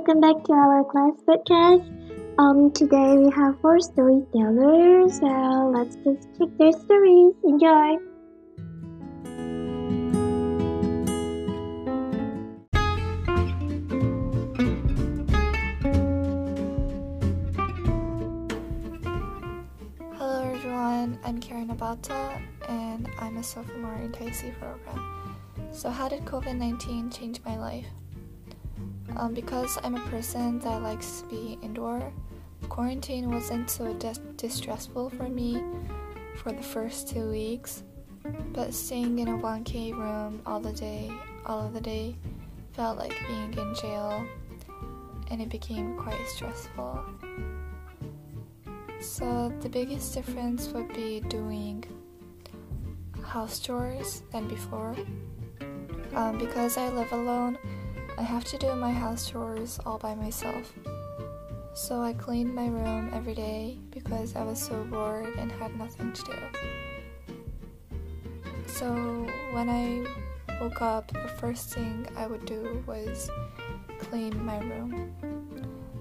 welcome back to our class podcast. Um, today we have four storytellers, so let's just check their stories. Enjoy! Hello everyone, I'm Karen Abata and I'm a sophomore in TIC program. So how did COVID-19 change my life? Um, because I'm a person that likes to be indoor, quarantine wasn't so dis- distressful for me for the first two weeks. But staying in a 1K room all the day, all of the day, felt like being in jail, and it became quite stressful. So the biggest difference would be doing house chores than before. Um, because I live alone, I have to do my house chores all by myself. So I cleaned my room every day because I was so bored and had nothing to do. So when I woke up, the first thing I would do was clean my room.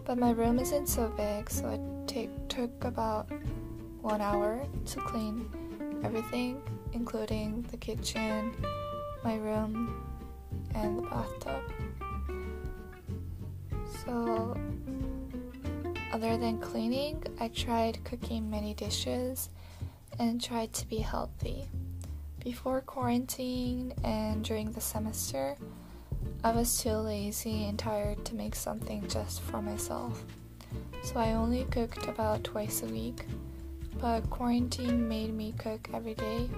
But my room isn't so big, so it take, took about one hour to clean everything, including the kitchen, my room, and the bathtub. So, other than cleaning, I tried cooking many dishes and tried to be healthy. Before quarantine and during the semester, I was too lazy and tired to make something just for myself. So I only cooked about twice a week. But quarantine made me cook every day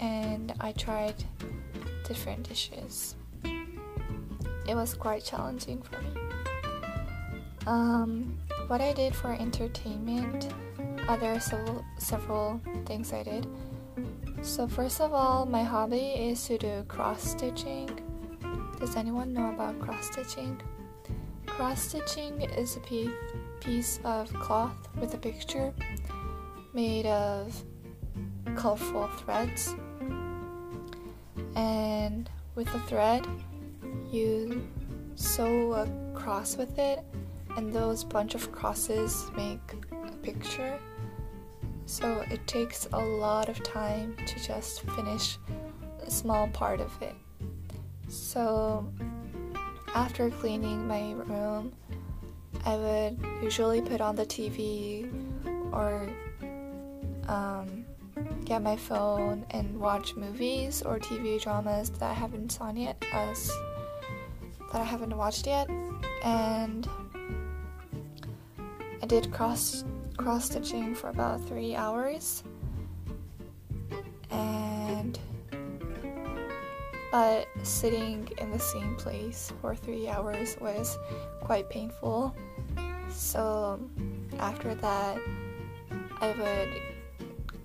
and I tried different dishes. It was quite challenging for me. Um, what I did for entertainment, uh, there are several, several things I did. So, first of all, my hobby is to do cross stitching. Does anyone know about cross stitching? Cross stitching is a piece, of cloth with a picture made of colorful threads. And with the thread, you sew a cross with it, and those bunch of crosses make a picture. So it takes a lot of time to just finish a small part of it. So after cleaning my room, I would usually put on the TV or um, get my phone and watch movies or TV dramas that I haven't seen yet, as that I haven't watched yet, and did cross cross stitching for about three hours, and but sitting in the same place for three hours was quite painful. So after that, I would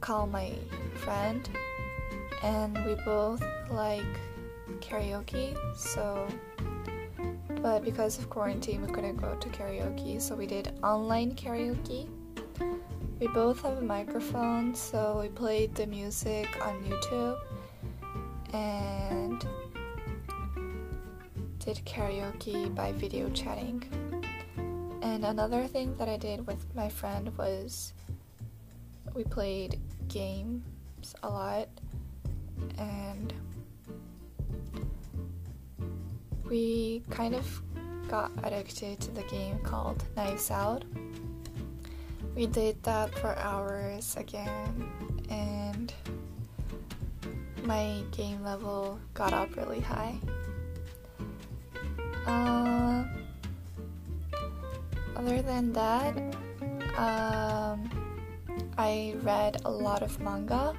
call my friend, and we both like karaoke. So, but because of quarantine, we couldn't go to karaoke, so we did online karaoke. We both have a microphone, so we played the music on YouTube and did karaoke by video chatting. And another thing that I did with my friend was we played games a lot and we kind of got addicted to the game called Knives Out. We did that for hours again and my game level got up really high. Uh, other than that, um, I read a lot of manga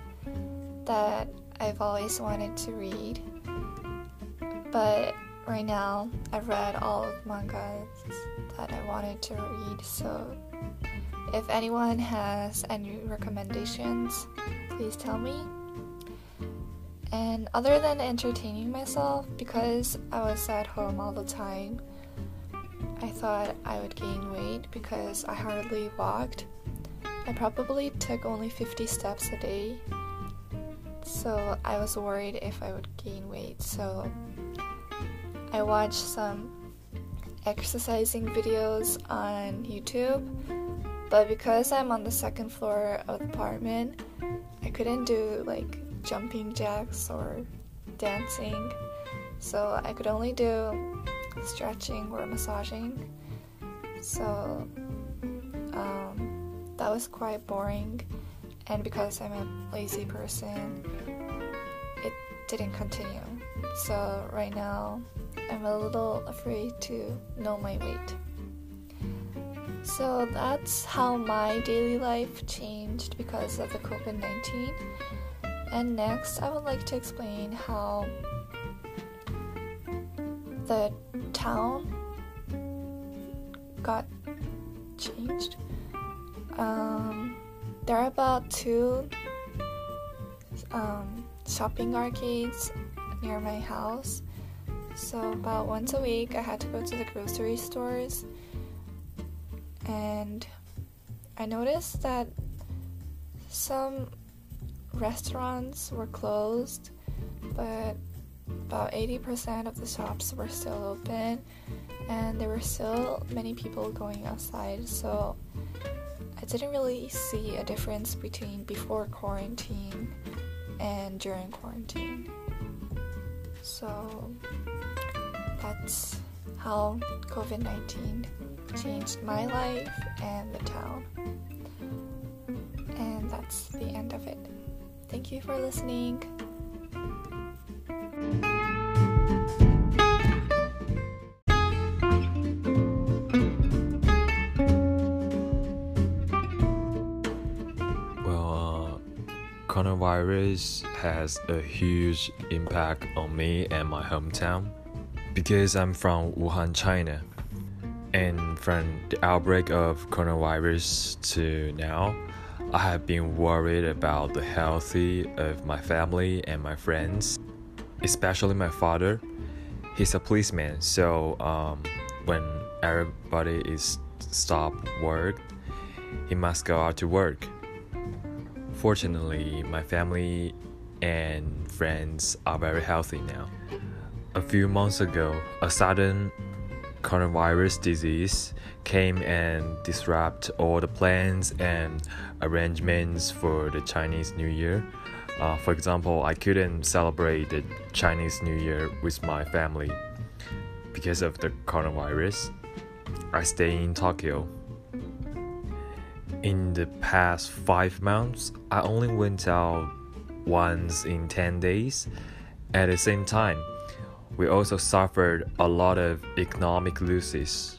that I've always wanted to read. But right now, I've read all of the mangas that I wanted to read. So, if anyone has any recommendations, please tell me. And other than entertaining myself, because I was at home all the time, I thought I would gain weight because I hardly walked. I probably took only 50 steps a day. So I was worried if I would gain weight. So I watched some exercising videos on YouTube, but because I'm on the second floor of the apartment, I couldn't do like jumping jacks or dancing, so I could only do stretching or massaging. So um, that was quite boring, and because I'm a lazy person, it didn't continue. So right now, I'm a little afraid to know my weight. So that's how my daily life changed because of the COVID 19. And next, I would like to explain how the town got changed. Um, there are about two um, shopping arcades near my house. So, about once a week, I had to go to the grocery stores. And I noticed that some restaurants were closed, but about 80% of the shops were still open, and there were still many people going outside. So, I didn't really see a difference between before quarantine and during quarantine. So that's how COVID 19 changed my life and the town. And that's the end of it. Thank you for listening. Well, uh, coronavirus has a huge impact on me and my hometown because I'm from Wuhan, China. And from the outbreak of coronavirus to now, I have been worried about the health of my family and my friends, especially my father. He's a policeman, so um, when everybody is stop work, he must go out to work Fortunately, my family and friends are very healthy now. A few months ago, a sudden coronavirus disease came and disrupted all the plans and arrangements for the Chinese New Year. Uh, for example, I couldn't celebrate the Chinese New Year with my family because of the coronavirus. I stay in Tokyo in the past five months, I only went out once in 10 days. At the same time, we also suffered a lot of economic losses.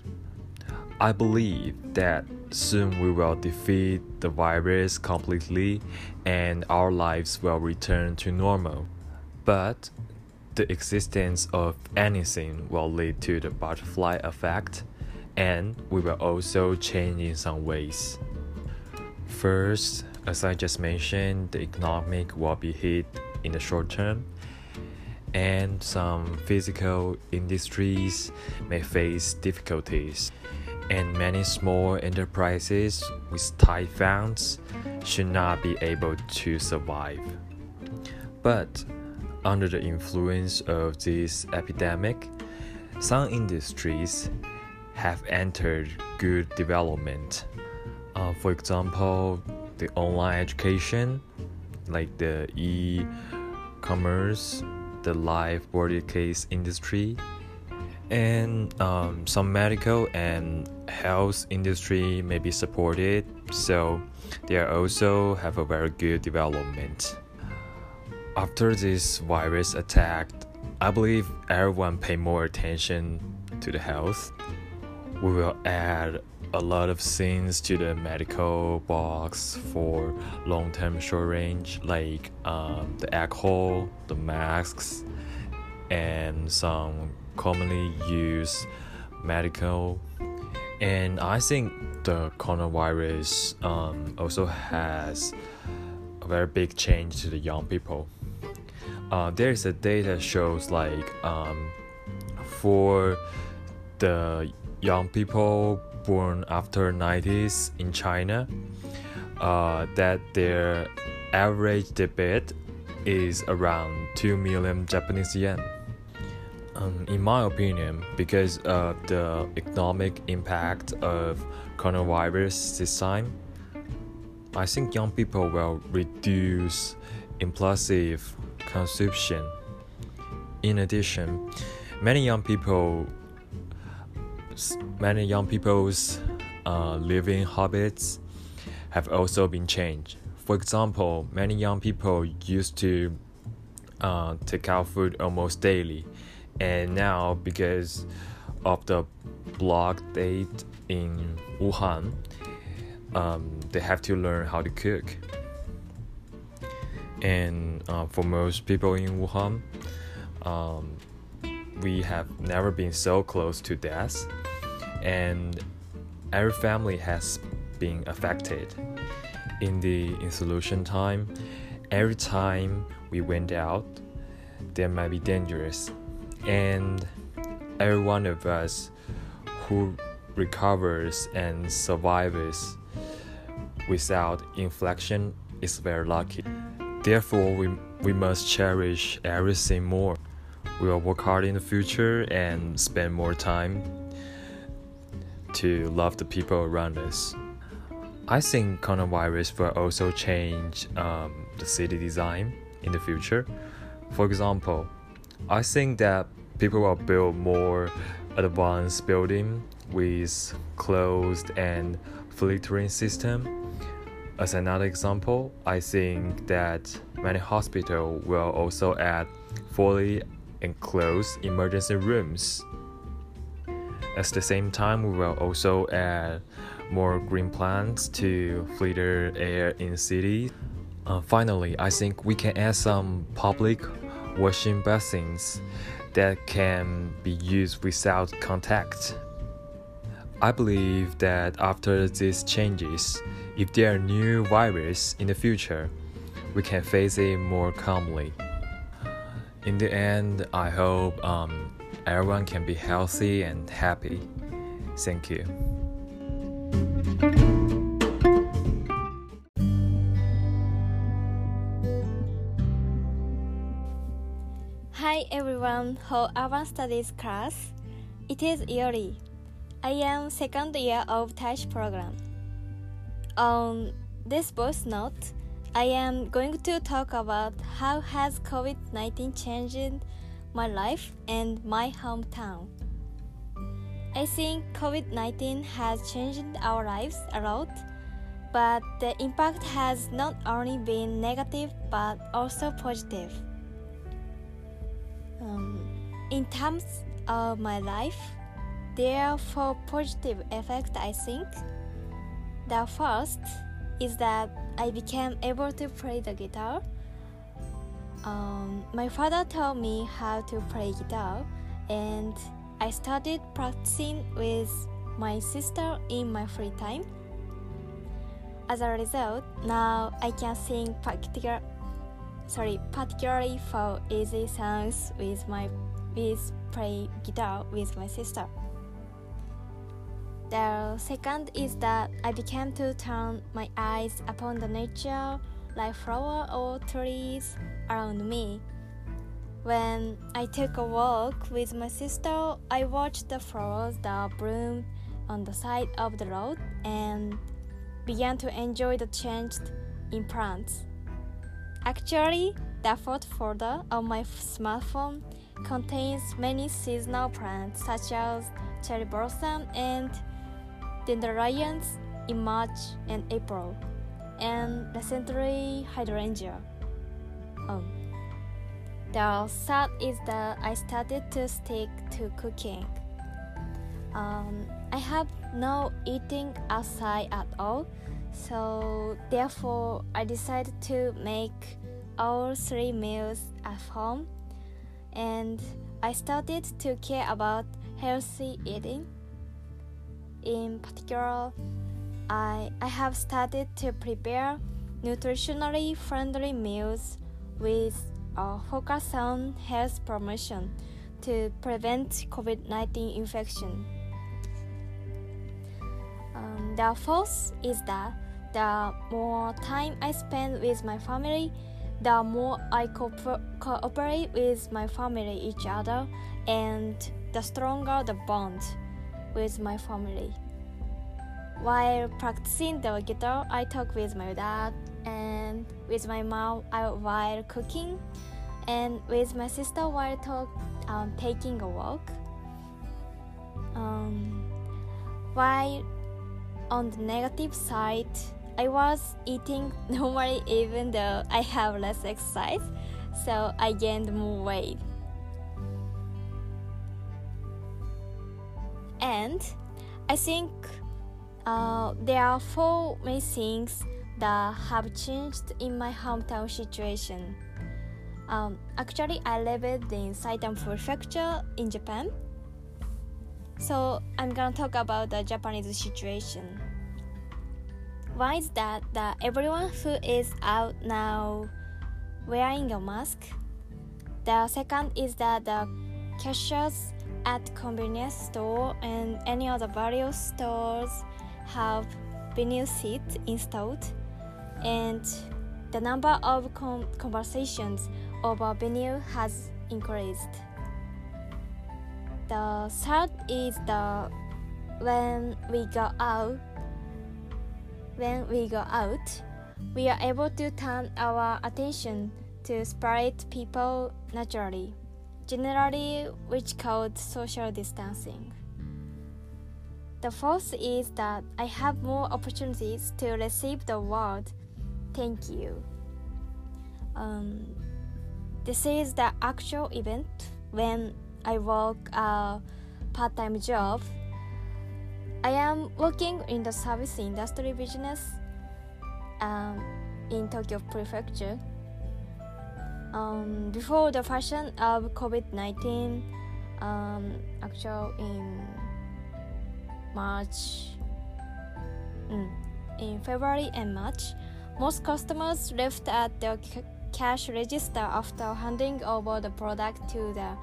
I believe that soon we will defeat the virus completely and our lives will return to normal. But the existence of anything will lead to the butterfly effect, and we will also change in some ways. First, as I just mentioned, the economic will be hit in the short term, and some physical industries may face difficulties, and many small enterprises with tight funds should not be able to survive. But under the influence of this epidemic, some industries have entered good development uh, for example, the online education, like the e commerce, the live case industry, and um, some medical and health industry may be supported, so they also have a very good development. After this virus attacked, I believe everyone pay more attention to the health. We will add a lot of things to the medical box for long-term short range like um, the alcohol the masks and some commonly used medical. And i think the coronavirus um, also has a very big change to the young people. Uh, there is a data shows like um, for the young people born after 90s in China, uh, that their average debit is around 2 million Japanese yen. Um, in my opinion, because of the economic impact of coronavirus this time, I think young people will reduce impulsive consumption. In addition, many young people, many young people's uh, living habits have also been changed. For example, many young people used to uh, take out food almost daily, and now because of the blockade in Wuhan, um, they have to learn how to cook. And uh, for most people in Wuhan, um, we have never been so close to death, and every family has been affected. In the isolation time, every time we went out, there might be dangerous, and every one of us who recovers and survives without inflection is very lucky. Therefore, we, we must cherish everything more. We will work hard in the future and spend more time to love the people around us. I think coronavirus will also change um, the city design in the future. For example, I think that people will build more advanced building with closed and filtering system as another example, I think that many hospitals will also add fully enclosed emergency rooms. At the same time, we will also add more green plants to filter air in cities. Uh, finally, I think we can add some public washing basins that can be used without contact. I believe that after these changes, if there are new viruses in the future, we can face it more calmly. In the end, I hope um, everyone can be healthy and happy. Thank you. Hi everyone, for Urban Studies class. It is Yori. I am second year of TASH program. On this voice note, I am going to talk about how has COVID-19 changed my life and my hometown. I think COVID-19 has changed our lives a lot, but the impact has not only been negative but also positive. Um, in terms of my life, there are four positive effects, I think. The first is that I became able to play the guitar. Um, my father taught me how to play guitar, and I started practicing with my sister in my free time. As a result, now I can sing particular, sorry, particularly for easy songs with my with play guitar with my sister. The second is that I began to turn my eyes upon the nature like flowers or trees around me. When I took a walk with my sister, I watched the flowers that bloomed on the side of the road and began to enjoy the change in plants. Actually, the fourth folder on my smartphone contains many seasonal plants such as cherry blossom and dandelions in March and April, and recently hydrangea. Um, the third is that I started to stick to cooking. Um, I have no eating outside at all, so therefore I decided to make all three meals at home, and I started to care about healthy eating. In particular, I, I have started to prepare nutritionally friendly meals with a focus on health promotion to prevent COVID 19 infection. Um, the fourth is that the more time I spend with my family, the more I cooper- cooperate with my family each other and the stronger the bond with my family. While practicing the guitar, I talk with my dad and with my mom while cooking and with my sister while talk, um, taking a walk. Um, while on the negative side, I was eating normally even though I have less exercise, so I gained more weight. And I think uh, there are four main things that have changed in my hometown situation. Um, actually, I lived in Saitama Prefecture in Japan. So I'm gonna talk about the Japanese situation. Why is that, that everyone who is out now wearing a mask. The second is that the cashiers at convenience store and any other various stores have vinyl seats installed and the number of com- conversations over vinyl has increased. The third is the when we go out when we go out we are able to turn our attention to separate people naturally generally which called social distancing. The fourth is that I have more opportunities to receive the word thank you. Um, this is the actual event when I work a part time job. I am working in the service industry business um, in Tokyo Prefecture um, before the fashion of COVID 19, um, actual in March, mm, in February and March, most customers left at the c- cash register after handing over the product to the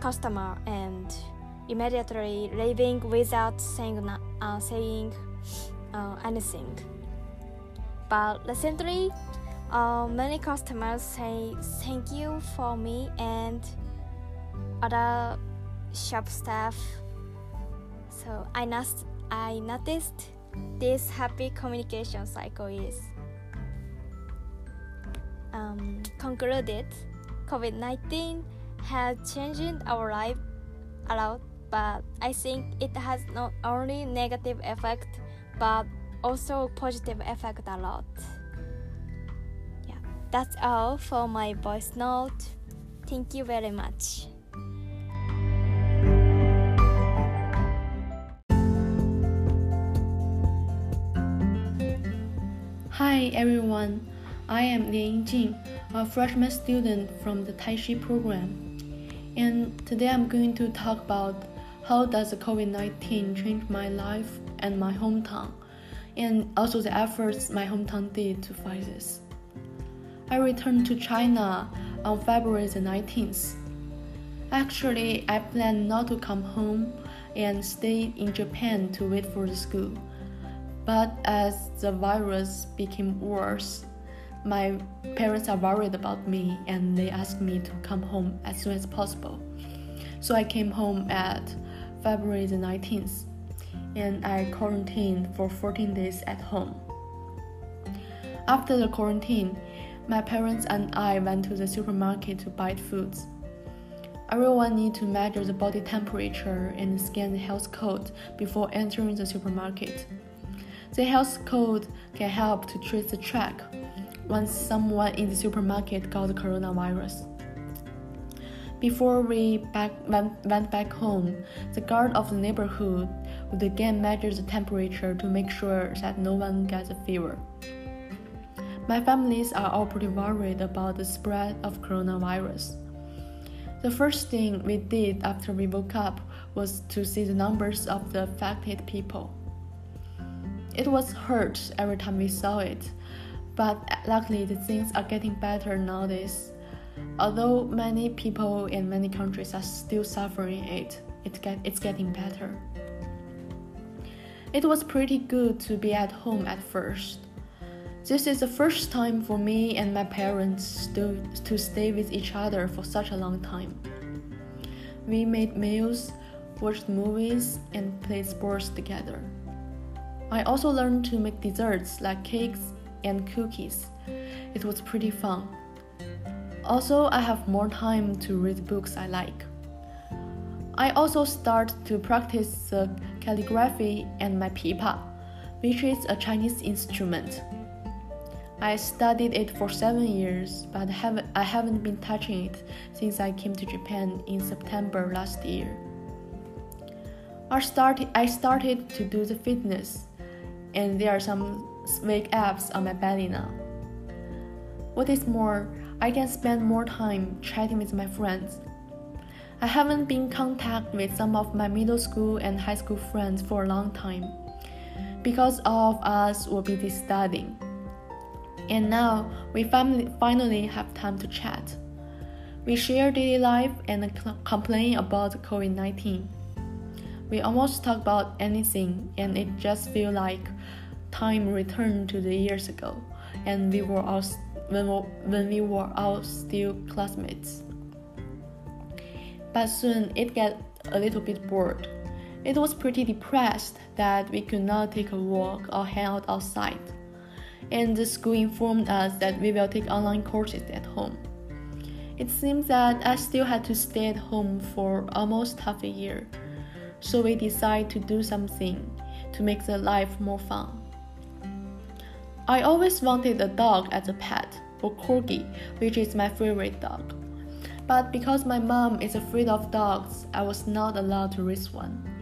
customer and immediately leaving without saying, uh, saying uh, anything. But recently, uh, many customers say thank you for me and other shop staff. So I, not- I noticed this happy communication cycle is um, concluded. COVID 19 has changed our life a lot, but I think it has not only negative effect but also positive effect a lot. That's all for my voice note. Thank you very much. Hi everyone, I am Lian Yingjing, a freshman student from the Taishi program. And today I'm going to talk about how does COVID-19 change my life and my hometown, and also the efforts my hometown did to fight this. I returned to China on February the 19th. Actually, I planned not to come home and stay in Japan to wait for the school. But as the virus became worse, my parents are worried about me and they asked me to come home as soon as possible. So I came home at February the 19th and I quarantined for 14 days at home. After the quarantine, my parents and I went to the supermarket to buy foods. Everyone needs to measure the body temperature and scan the health code before entering the supermarket. The health code can help to trace the track once someone in the supermarket got the coronavirus. Before we back, went, went back home, the guard of the neighborhood would again measure the temperature to make sure that no one gets a fever. My families are all pretty worried about the spread of coronavirus. The first thing we did after we woke up was to see the numbers of the affected people. It was hurt every time we saw it, but luckily the things are getting better nowadays. Although many people in many countries are still suffering it, it get, it's getting better. It was pretty good to be at home at first. This is the first time for me and my parents to, to stay with each other for such a long time. We made meals, watched movies, and played sports together. I also learned to make desserts like cakes and cookies. It was pretty fun. Also, I have more time to read books I like. I also start to practice the calligraphy and my pipa, which is a Chinese instrument. I studied it for seven years, but haven't, I haven't been touching it since I came to Japan in September last year. I started, I started to do the fitness, and there are some swag abs on my belly now. What is more, I can spend more time chatting with my friends. I haven't been in contact with some of my middle school and high school friends for a long time because all of us will be studying. And now we finally, have time to chat. We share daily life and complain about COVID 19. We almost talk about anything, and it just feels like time returned to the years ago, and we were all when we were all still classmates. But soon it got a little bit bored. It was pretty depressed that we could not take a walk or hang out outside. And the school informed us that we will take online courses at home. It seems that I still had to stay at home for almost half a year. So we decided to do something to make the life more fun. I always wanted a dog as a pet, or corgi, which is my favorite dog. But because my mom is afraid of dogs, I was not allowed to raise one.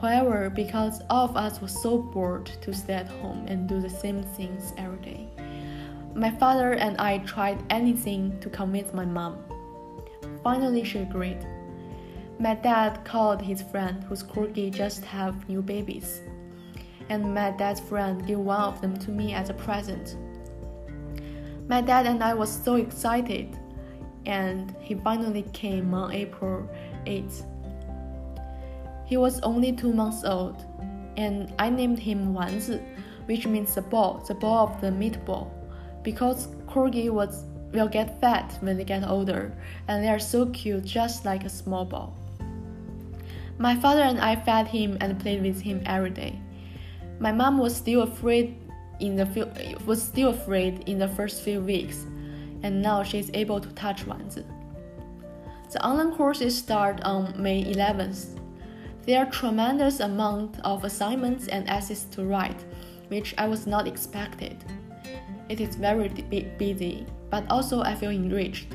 However, because all of us were so bored to stay at home and do the same things every day, my father and I tried anything to convince my mom. Finally, she agreed. My dad called his friend whose corgi just have new babies and my dad's friend gave one of them to me as a present. My dad and I was so excited, and he finally came on April 8th. He was only two months old, and I named him Wanzi, which means the ball, the ball of the meatball, because corgi was will get fat when they get older, and they are so cute, just like a small ball. My father and I fed him and played with him every day. My mom was still afraid in the few, was still afraid in the first few weeks, and now she is able to touch Wanzi. The online courses start on May 11th. There are tremendous amount of assignments and essays to write, which I was not expected. It is very busy, but also I feel enriched.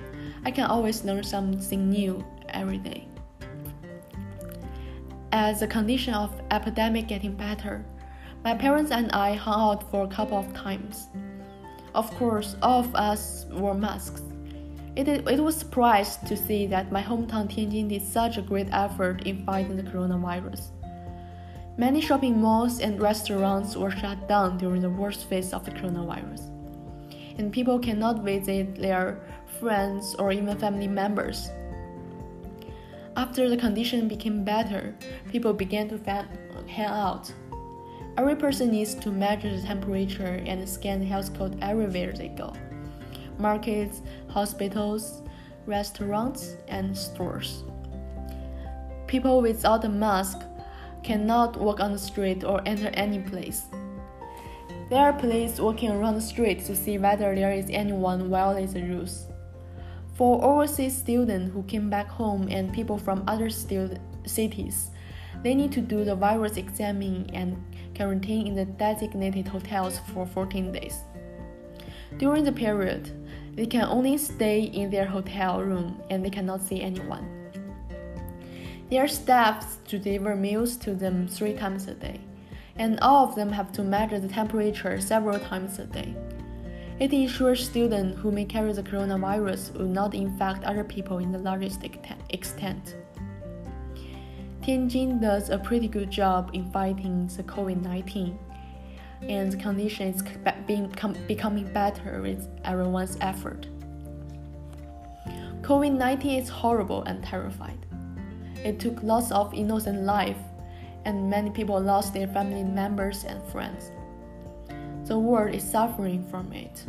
I can always learn something new every day. As the condition of epidemic getting better, my parents and I hung out for a couple of times. Of course, all of us wore masks. It, it was surprised to see that my hometown Tianjin did such a great effort in fighting the coronavirus. Many shopping malls and restaurants were shut down during the worst phase of the coronavirus, and people cannot visit their friends or even family members. After the condition became better, people began to hang out Every person needs to measure the temperature and scan the health code everywhere they go. Markets, hospitals, restaurants, and stores. People without a mask cannot walk on the street or enter any place. There are police walking around the street to see whether there is anyone violating the rules. For overseas students who came back home and people from other cities, they need to do the virus examining and quarantine in the designated hotels for 14 days. During the period, they can only stay in their hotel room and they cannot see anyone. Their staffs deliver meals to them three times a day, and all of them have to measure the temperature several times a day. It ensures students who may carry the coronavirus will not infect other people in the largest extent. Tianjin does a pretty good job in fighting the COVID 19, and the condition is being, becoming better with everyone's effort. COVID 19 is horrible and terrified. It took lots of innocent life, and many people lost their family members and friends. the world is suffering from it.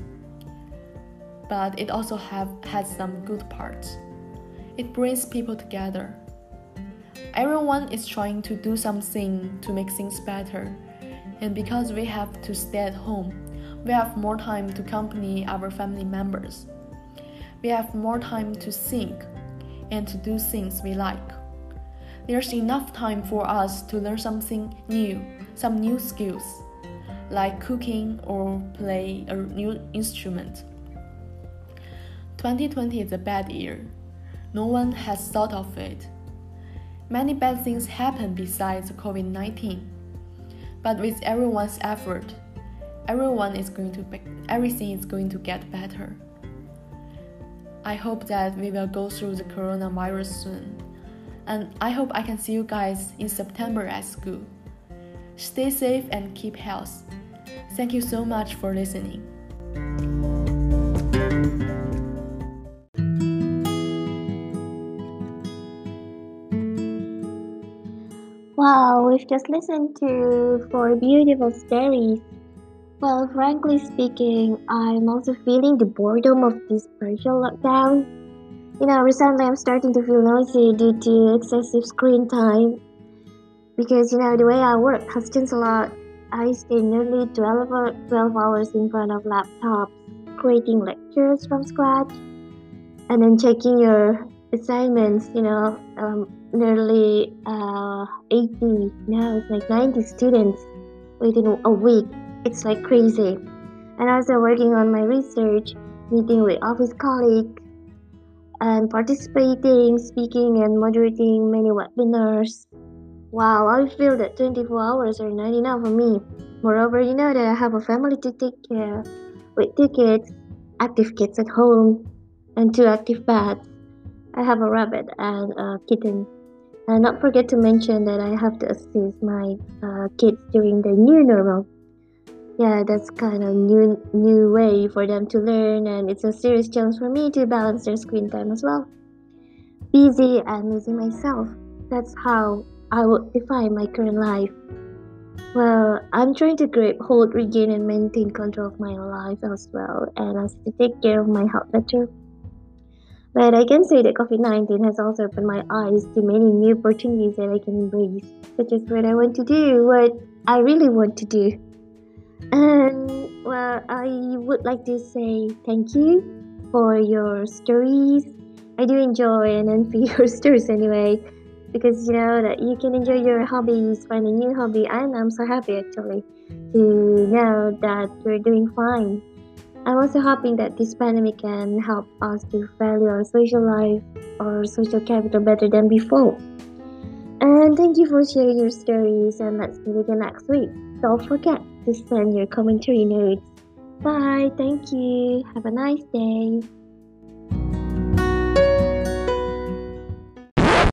But it also have has some good parts. It brings people together. Everyone is trying to do something to make things better. And because we have to stay at home, we have more time to accompany our family members. We have more time to think and to do things we like. There's enough time for us to learn something new, some new skills, like cooking or play a new instrument. 2020 is a bad year. No one has thought of it. Many bad things happen besides COVID 19. But with everyone's effort, everyone is going to be, everything is going to get better. I hope that we will go through the coronavirus soon. And I hope I can see you guys in September at school. Stay safe and keep health. Thank you so much for listening. We've just listened to four beautiful stories. Well, frankly speaking, I'm also feeling the boredom of this partial lockdown. You know, recently I'm starting to feel noisy due to excessive screen time. Because, you know, the way I work has changed a lot. I stay nearly 12, 12 hours in front of laptops, creating lectures from scratch, and then checking your assignments, you know, um, nearly uh, 80, now it's like 90 students within a week. It's like crazy. And also working on my research, meeting with office colleagues, and participating, speaking, and moderating many webinars. Wow, I feel that 24 hours are not enough for me. Moreover, you know that I have a family to take care with two kids, active kids at home, and two active pets. I have a rabbit and a kitten. And not forget to mention that I have to assist my uh, kids during the new normal. Yeah, that's kind of new new way for them to learn, and it's a serious challenge for me to balance their screen time as well. Busy and losing myself. That's how I would define my current life. Well, I'm trying to grab hold, regain, and maintain control of my life as well, and also to take care of my health better. But I can say that COVID 19 has also opened my eyes to many new opportunities that I can embrace, such as what I want to do, what I really want to do. And well, I would like to say thank you for your stories. I do enjoy and envy your stories anyway, because you know that you can enjoy your hobbies, find a new hobby, and I'm so happy actually to know that you're doing fine. I'm also hoping that this pandemic can help us to value our social life or social capital better than before. And thank you for sharing your stories, and let's meet again next week. Don't forget to send your commentary notes. Bye, thank you. Have a nice day.